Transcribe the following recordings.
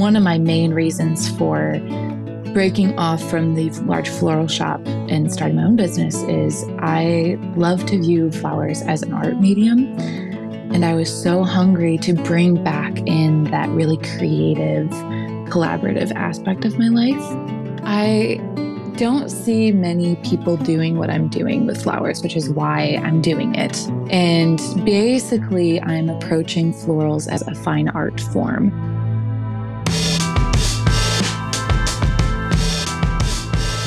one of my main reasons for breaking off from the large floral shop and starting my own business is I love to view flowers as an art medium. And I was so hungry to bring back in that really creative, collaborative aspect of my life. I don't see many people doing what I'm doing with flowers, which is why I'm doing it. And basically, I'm approaching florals as a fine art form.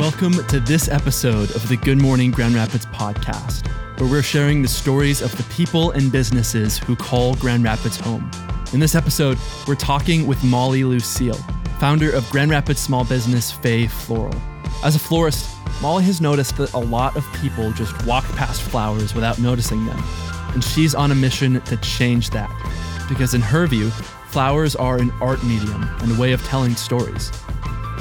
Welcome to this episode of the Good Morning Grand Rapids podcast, where we're sharing the stories of the people and businesses who call Grand Rapids home. In this episode, we're talking with Molly Lucille, founder of Grand Rapids small business Fae Floral. As a florist, Molly has noticed that a lot of people just walk past flowers without noticing them, and she's on a mission to change that. Because in her view, flowers are an art medium and a way of telling stories.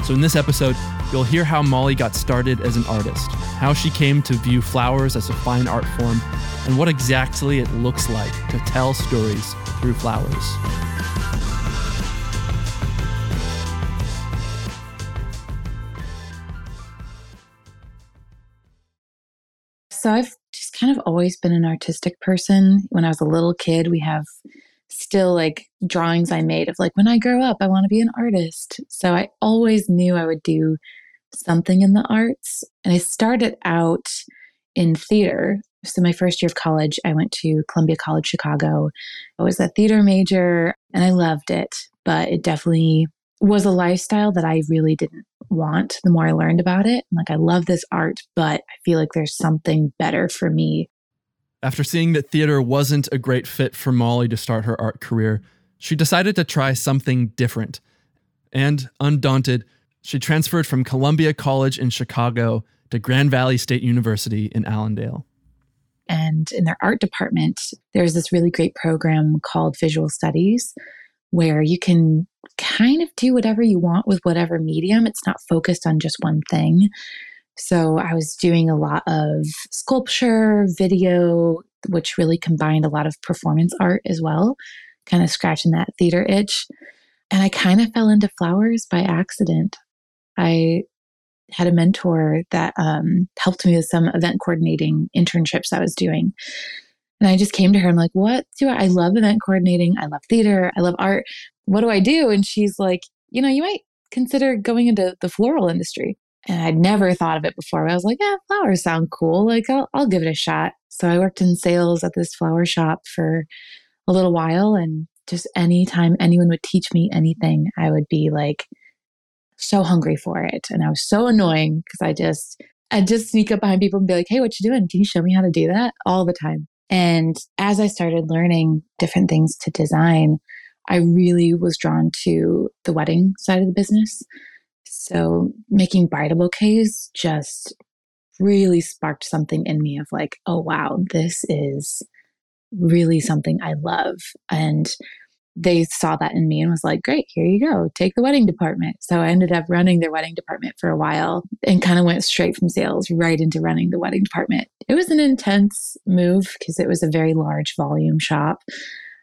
So in this episode, You'll hear how Molly got started as an artist, how she came to view flowers as a fine art form, and what exactly it looks like to tell stories through flowers. So I've just kind of always been an artistic person. When I was a little kid, we have still like drawings I made of like when I grow up, I want to be an artist. So I always knew I would do something in the arts. And I started out in theater. So, my first year of college, I went to Columbia College Chicago. I was a theater major and I loved it, but it definitely was a lifestyle that I really didn't want the more I learned about it. Like, I love this art, but I feel like there's something better for me. After seeing that theater wasn't a great fit for Molly to start her art career, she decided to try something different. And undaunted, she transferred from Columbia College in Chicago to Grand Valley State University in Allendale. And in their art department, there's this really great program called Visual Studies where you can kind of do whatever you want with whatever medium. It's not focused on just one thing. So I was doing a lot of sculpture, video, which really combined a lot of performance art as well, kind of scratching that theater itch. And I kind of fell into flowers by accident. I had a mentor that um, helped me with some event coordinating internships I was doing. And I just came to her. I'm like, what do I, I love event coordinating. I love theater. I love art. What do I do? And she's like, you know, you might consider going into the floral industry. And I'd never thought of it before. I was like, yeah, flowers sound cool. Like, I'll, I'll give it a shot. So I worked in sales at this flower shop for a little while. And just anytime anyone would teach me anything, I would be like, so hungry for it. And I was so annoying because I just, I'd just sneak up behind people and be like, hey, what you doing? Can you show me how to do that? All the time. And as I started learning different things to design, I really was drawn to the wedding side of the business. So making bridal bouquets just really sparked something in me of like, oh, wow, this is really something I love. And they saw that in me and was like, great, here you go, take the wedding department. So I ended up running their wedding department for a while and kind of went straight from sales right into running the wedding department. It was an intense move because it was a very large volume shop.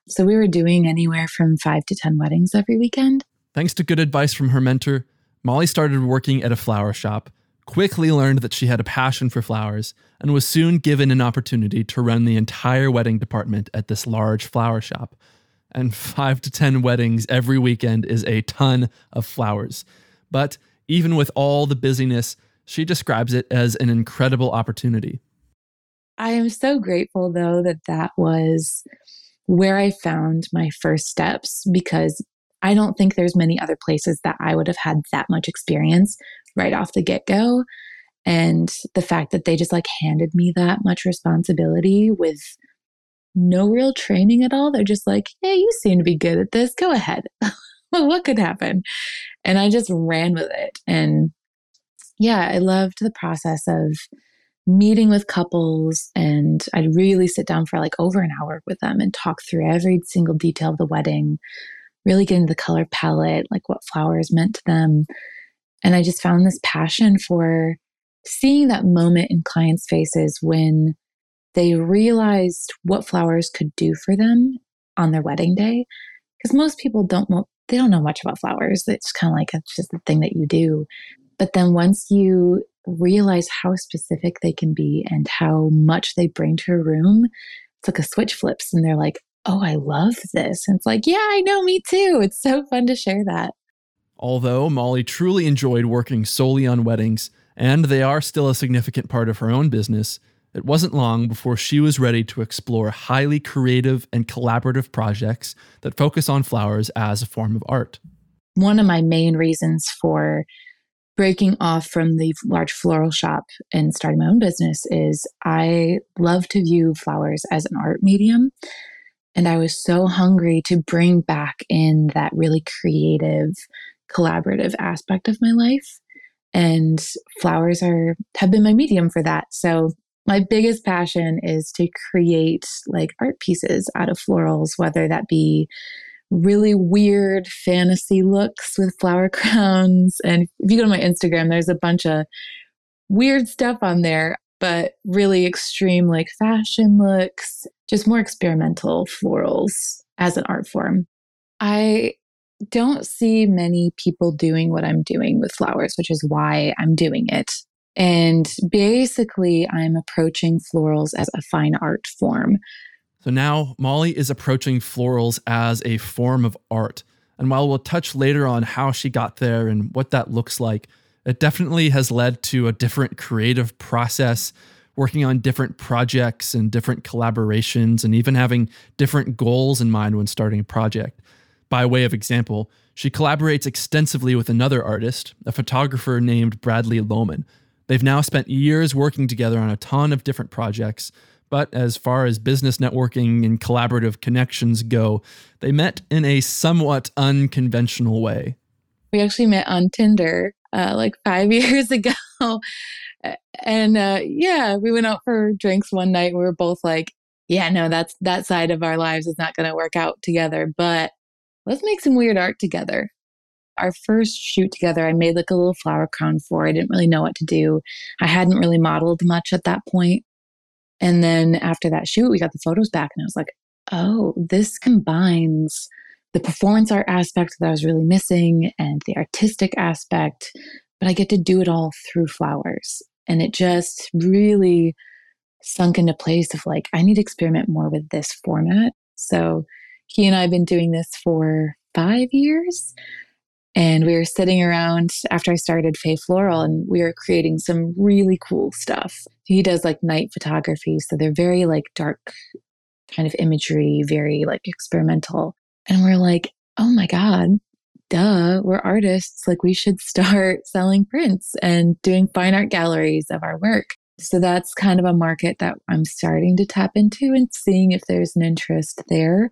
So we were doing anywhere from five to 10 weddings every weekend. Thanks to good advice from her mentor, Molly started working at a flower shop, quickly learned that she had a passion for flowers, and was soon given an opportunity to run the entire wedding department at this large flower shop and five to 10 weddings every weekend is a ton of flowers. But even with all the busyness, she describes it as an incredible opportunity. I am so grateful, though, that that was where I found my first steps because I don't think there's many other places that I would have had that much experience right off the get go. And the fact that they just like handed me that much responsibility with no real training at all. They're just like, hey, you seem to be good at this. Go ahead. what could happen? And I just ran with it. And yeah, I loved the process of meeting with couples and I'd really sit down for like over an hour with them and talk through every single detail of the wedding, really get into the color palette, like what flowers meant to them. And I just found this passion for seeing that moment in clients' faces when they realized what flowers could do for them on their wedding day. Because most people don't they don't know much about flowers. It's kind of like it's just the thing that you do. But then once you realize how specific they can be and how much they bring to a room, it's like a switch flips and they're like, oh, I love this. And it's like, yeah, I know, me too. It's so fun to share that. Although Molly truly enjoyed working solely on weddings, and they are still a significant part of her own business, it wasn't long before she was ready to explore highly creative and collaborative projects that focus on flowers as a form of art. One of my main reasons for breaking off from the large floral shop and starting my own business is I love to view flowers as an art medium. And I was so hungry to bring back in that really creative, collaborative aspect of my life. And flowers are have been my medium for that. So my biggest passion is to create like art pieces out of florals, whether that be really weird fantasy looks with flower crowns. And if you go to my Instagram, there's a bunch of weird stuff on there, but really extreme like fashion looks, just more experimental florals as an art form. I don't see many people doing what I'm doing with flowers, which is why I'm doing it. And basically, I'm approaching florals as a fine art form. So now Molly is approaching florals as a form of art. And while we'll touch later on how she got there and what that looks like, it definitely has led to a different creative process, working on different projects and different collaborations, and even having different goals in mind when starting a project. By way of example, she collaborates extensively with another artist, a photographer named Bradley Lohman. They've now spent years working together on a ton of different projects, but as far as business networking and collaborative connections go, they met in a somewhat unconventional way. We actually met on Tinder uh, like five years ago. and uh, yeah, we went out for drinks one night. We were both like, yeah, no, that's that side of our lives is not going to work out together, but let's make some weird art together. Our first shoot together, I made like a little flower crown for. I didn't really know what to do. I hadn't really modeled much at that point. And then after that shoot, we got the photos back, and I was like, oh, this combines the performance art aspect that I was really missing and the artistic aspect, but I get to do it all through flowers. And it just really sunk into place of like, I need to experiment more with this format. So he and I have been doing this for five years. And we were sitting around after I started Fae Floral and we were creating some really cool stuff. He does like night photography. So they're very like dark kind of imagery, very like experimental. And we're like, oh my God, duh, we're artists. Like we should start selling prints and doing fine art galleries of our work. So that's kind of a market that I'm starting to tap into and seeing if there's an interest there.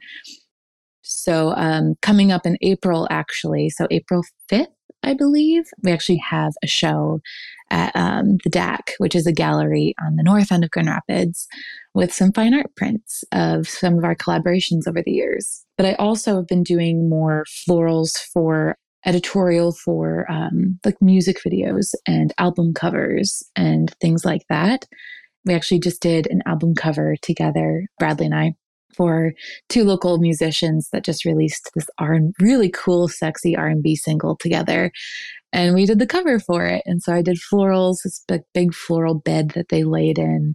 So, um, coming up in April, actually, so April 5th, I believe, we actually have a show at um, the DAC, which is a gallery on the north end of Grand Rapids, with some fine art prints of some of our collaborations over the years. But I also have been doing more florals for editorial for um, like music videos and album covers and things like that. We actually just did an album cover together, Bradley and I, for two local musicians that just released this R really cool, sexy R and B single together, and we did the cover for it. And so I did florals, this big, big floral bed that they laid in.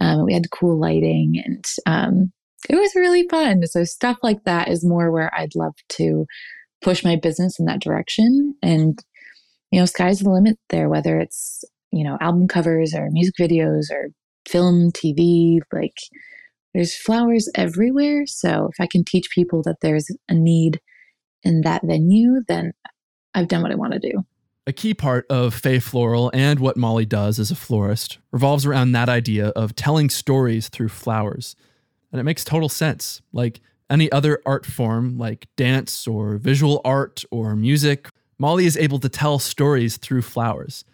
Um, we had cool lighting, and um, it was really fun. So stuff like that is more where I'd love to push my business in that direction. And you know, sky's the limit there. Whether it's you know album covers or music videos or film, TV, like there's flowers everywhere. So if I can teach people that there's a need in that venue, then I've done what I want to do. A key part of Fae Floral and what Molly does as a florist revolves around that idea of telling stories through flowers. And it makes total sense. Like any other art form, like dance or visual art or music, Molly is able to tell stories through flowers.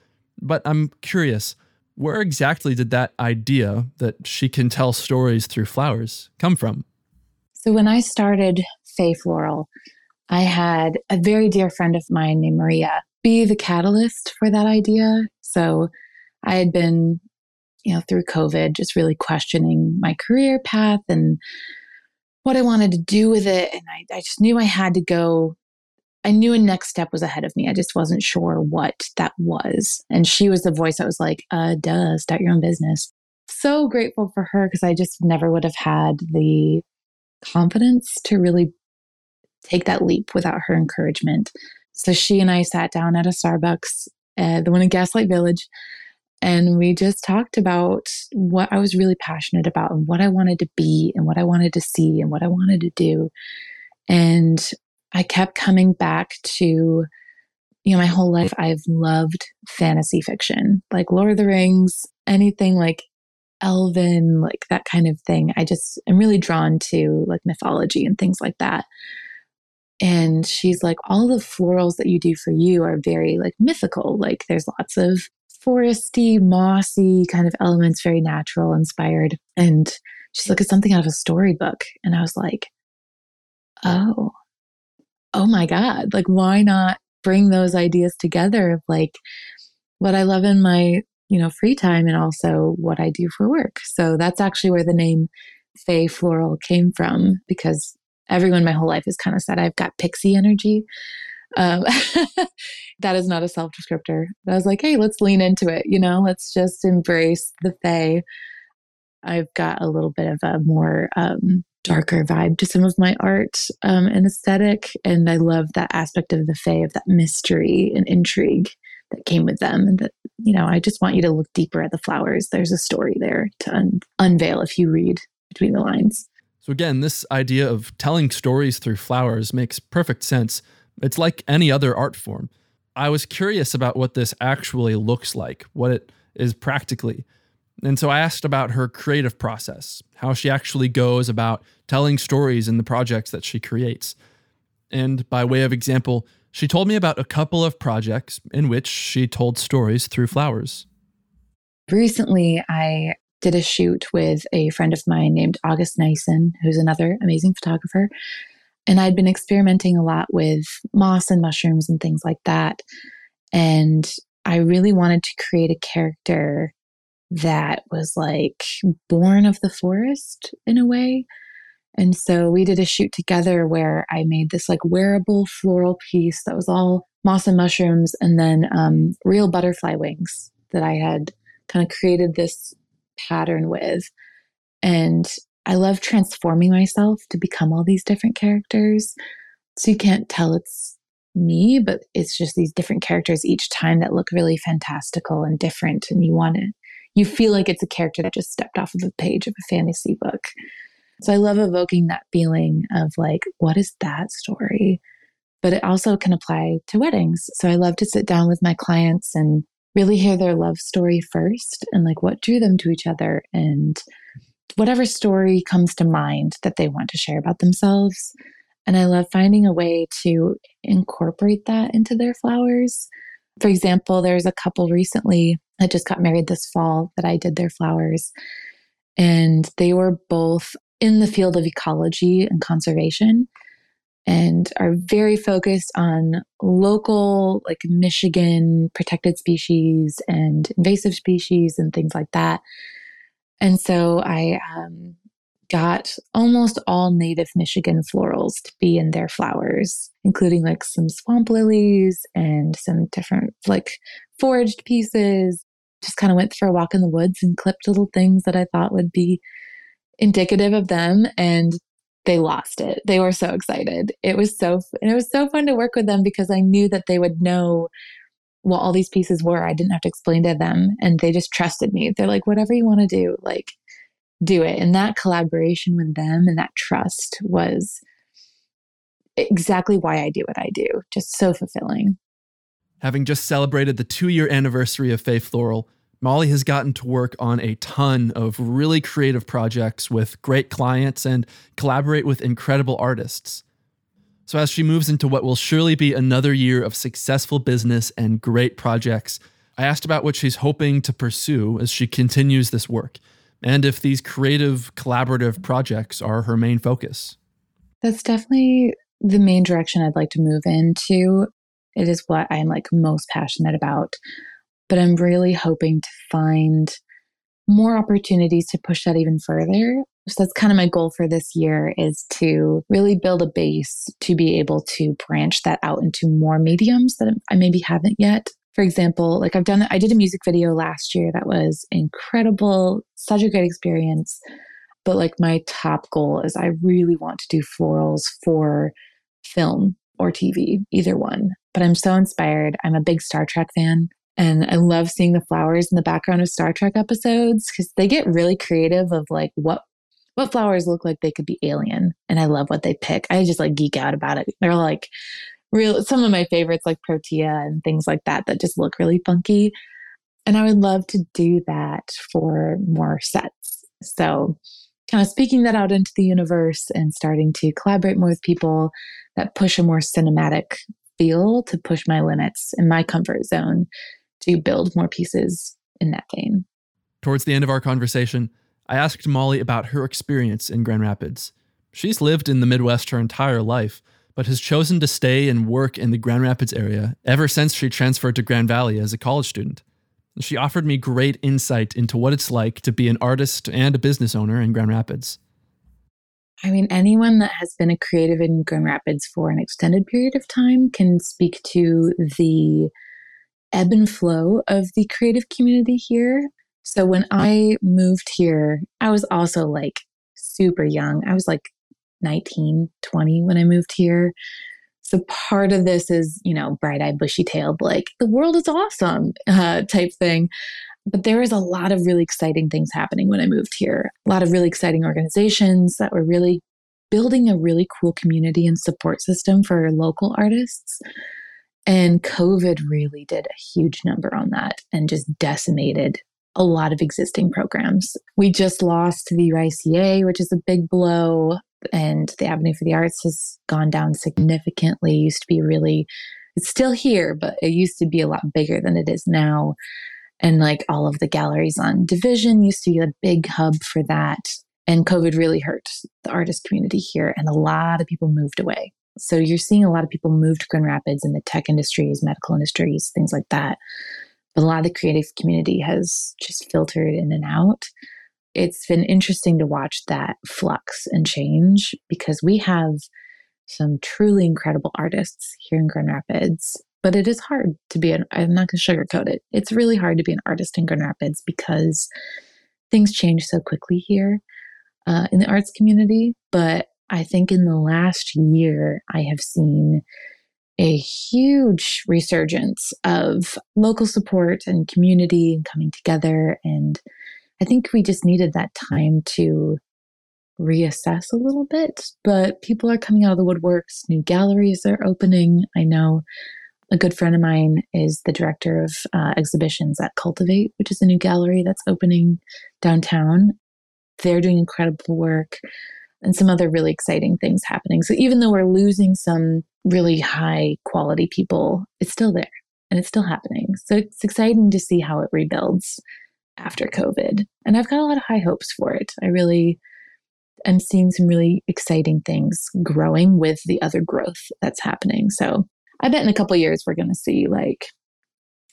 But I'm curious, where exactly did that idea that she can tell stories through flowers come from? So, when I started Fae Floral, I had a very dear friend of mine named Maria be the catalyst for that idea. So, I had been, you know, through COVID, just really questioning my career path and what I wanted to do with it. And I, I just knew I had to go I knew a next step was ahead of me. I just wasn't sure what that was. And she was the voice that was like, uh, duh, start your own business. So grateful for her because I just never would have had the confidence to really take that leap without her encouragement. So she and I sat down at a Starbucks, uh, the one in Gaslight Village, and we just talked about what I was really passionate about and what I wanted to be and what I wanted to see and what I wanted to do. And I kept coming back to, you know, my whole life I've loved fantasy fiction, like Lord of the Rings, anything like elven, like that kind of thing. I just am really drawn to like mythology and things like that. And she's like, all the florals that you do for you are very like mythical. Like there's lots of foresty, mossy kind of elements, very natural, inspired. And she's like, it's something out of a storybook. And I was like, oh, oh my God, like, why not bring those ideas together of like what I love in my, you know, free time and also what I do for work? So that's actually where the name Fae Floral came from because everyone my whole life has kind of said I've got pixie energy. Um, that is not a self descriptor. I was like, hey, let's lean into it. You know, let's just embrace the Fae. I've got a little bit of a more um, darker vibe to some of my art um, and aesthetic. And I love that aspect of the Fae, of that mystery and intrigue that came with them. And that, you know, I just want you to look deeper at the flowers. There's a story there to un- unveil if you read between the lines. So, again, this idea of telling stories through flowers makes perfect sense. It's like any other art form. I was curious about what this actually looks like, what it is practically. And so I asked about her creative process, how she actually goes about telling stories in the projects that she creates. And by way of example, she told me about a couple of projects in which she told stories through flowers. Recently, I did a shoot with a friend of mine named August Nyson, who's another amazing photographer. And I'd been experimenting a lot with moss and mushrooms and things like that. And I really wanted to create a character that was like born of the forest in a way. And so we did a shoot together where I made this like wearable floral piece that was all moss and mushrooms and then um, real butterfly wings that I had kind of created this pattern with. And I love transforming myself to become all these different characters. So you can't tell it's me, but it's just these different characters each time that look really fantastical and different. And you want to, you feel like it's a character that just stepped off of a page of a fantasy book. So I love evoking that feeling of like, what is that story? But it also can apply to weddings. So I love to sit down with my clients and really hear their love story first and like what drew them to each other and whatever story comes to mind that they want to share about themselves. And I love finding a way to incorporate that into their flowers. For example, there's a couple recently that just got married this fall that I did their flowers. And they were both in the field of ecology and conservation and are very focused on local, like Michigan protected species and invasive species and things like that. And so I um, got almost all native Michigan florals to be in their flowers, including like some swamp lilies and some different, like foraged pieces. Just kind of went for a walk in the woods and clipped little things that I thought would be indicative of them and they lost it. They were so excited. It was so and it was so fun to work with them because I knew that they would know what all these pieces were. I didn't have to explain to them and they just trusted me. They're like whatever you want to do, like do it. And that collaboration with them and that trust was exactly why I do what I do. Just so fulfilling. Having just celebrated the 2-year anniversary of Fae Floral, Molly has gotten to work on a ton of really creative projects with great clients and collaborate with incredible artists. So, as she moves into what will surely be another year of successful business and great projects, I asked about what she's hoping to pursue as she continues this work, and if these creative, collaborative projects are her main focus. That's definitely the main direction I'd like to move into. It is what I'm like most passionate about but I'm really hoping to find more opportunities to push that even further. So that's kind of my goal for this year is to really build a base to be able to branch that out into more mediums that I maybe haven't yet. For example, like I've done, I did a music video last year that was incredible, such a great experience. But like my top goal is I really want to do florals for film or TV, either one. But I'm so inspired. I'm a big Star Trek fan. And I love seeing the flowers in the background of Star Trek episodes because they get really creative of like what what flowers look like they could be alien. And I love what they pick. I just like geek out about it. They're like real some of my favorites like protea and things like that that just look really funky. And I would love to do that for more sets. So kind of speaking that out into the universe and starting to collaborate more with people that push a more cinematic feel to push my limits in my comfort zone to build more pieces in that vein. Towards the end of our conversation, I asked Molly about her experience in Grand Rapids. She's lived in the Midwest her entire life, but has chosen to stay and work in the Grand Rapids area ever since she transferred to Grand Valley as a college student. She offered me great insight into what it's like to be an artist and a business owner in Grand Rapids. I mean, anyone that has been a creative in Grand Rapids for an extended period of time can speak to the ebb and flow of the creative community here. So when I moved here, I was also like super young. I was like 19, 20 when I moved here. So part of this is, you know, bright eyed, bushy tailed, like the world is awesome uh, type thing. But there was a lot of really exciting things happening when I moved here. A lot of really exciting organizations that were really building a really cool community and support system for local artists. And COVID really did a huge number on that and just decimated a lot of existing programs. We just lost the UICA, which is a big blow, and the Avenue for the Arts has gone down significantly. It used to be really, it's still here, but it used to be a lot bigger than it is now. And like all of the galleries on Division used to be a big hub for that. And COVID really hurt the artist community here, and a lot of people moved away. So you're seeing a lot of people move to Grand Rapids in the tech industries, medical industries, things like that. But a lot of the creative community has just filtered in and out. It's been interesting to watch that flux and change because we have some truly incredible artists here in Grand Rapids. But it is hard to be an, I'm not going to sugarcoat it. It's really hard to be an artist in Grand Rapids because things change so quickly here uh, in the arts community. But I think in the last year, I have seen a huge resurgence of local support and community and coming together. And I think we just needed that time to reassess a little bit. But people are coming out of the woodworks, new galleries are opening. I know a good friend of mine is the director of uh, exhibitions at Cultivate, which is a new gallery that's opening downtown. They're doing incredible work and some other really exciting things happening. So even though we're losing some really high quality people, it's still there and it's still happening. So it's exciting to see how it rebuilds after COVID. And I've got a lot of high hopes for it. I really am seeing some really exciting things growing with the other growth that's happening. So I bet in a couple years we're going to see like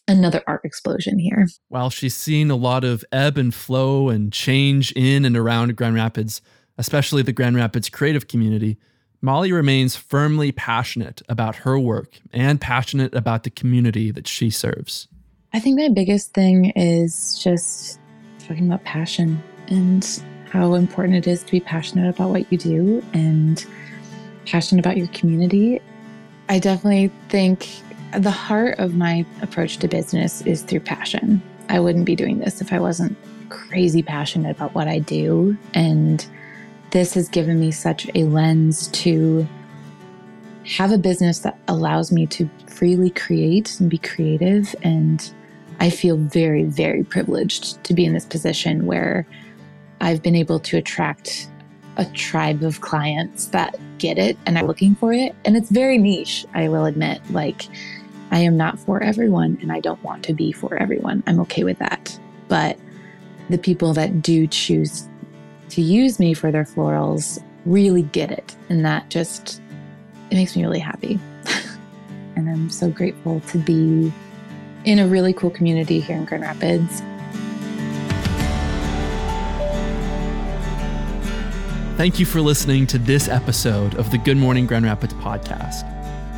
another art explosion here. While she's seen a lot of ebb and flow and change in and around Grand Rapids, especially the Grand Rapids creative community, Molly remains firmly passionate about her work and passionate about the community that she serves. I think my biggest thing is just talking about passion and how important it is to be passionate about what you do and passionate about your community. I definitely think the heart of my approach to business is through passion. I wouldn't be doing this if I wasn't crazy passionate about what I do and this has given me such a lens to have a business that allows me to freely create and be creative. And I feel very, very privileged to be in this position where I've been able to attract a tribe of clients that get it and are looking for it. And it's very niche, I will admit. Like, I am not for everyone and I don't want to be for everyone. I'm okay with that. But the people that do choose to use me for their florals really get it. And that just, it makes me really happy. and I'm so grateful to be in a really cool community here in Grand Rapids. Thank you for listening to this episode of the Good Morning Grand Rapids podcast.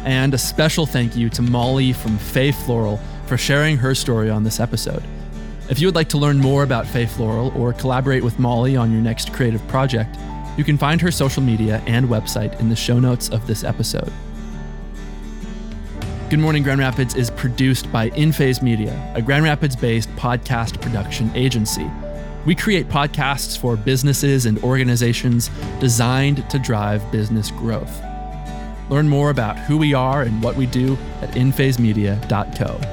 And a special thank you to Molly from Fae Floral for sharing her story on this episode. If you would like to learn more about Fae Floral or collaborate with Molly on your next creative project, you can find her social media and website in the show notes of this episode. Good Morning Grand Rapids is produced by InPhase Media, a Grand Rapids based podcast production agency. We create podcasts for businesses and organizations designed to drive business growth. Learn more about who we are and what we do at inphasemedia.co.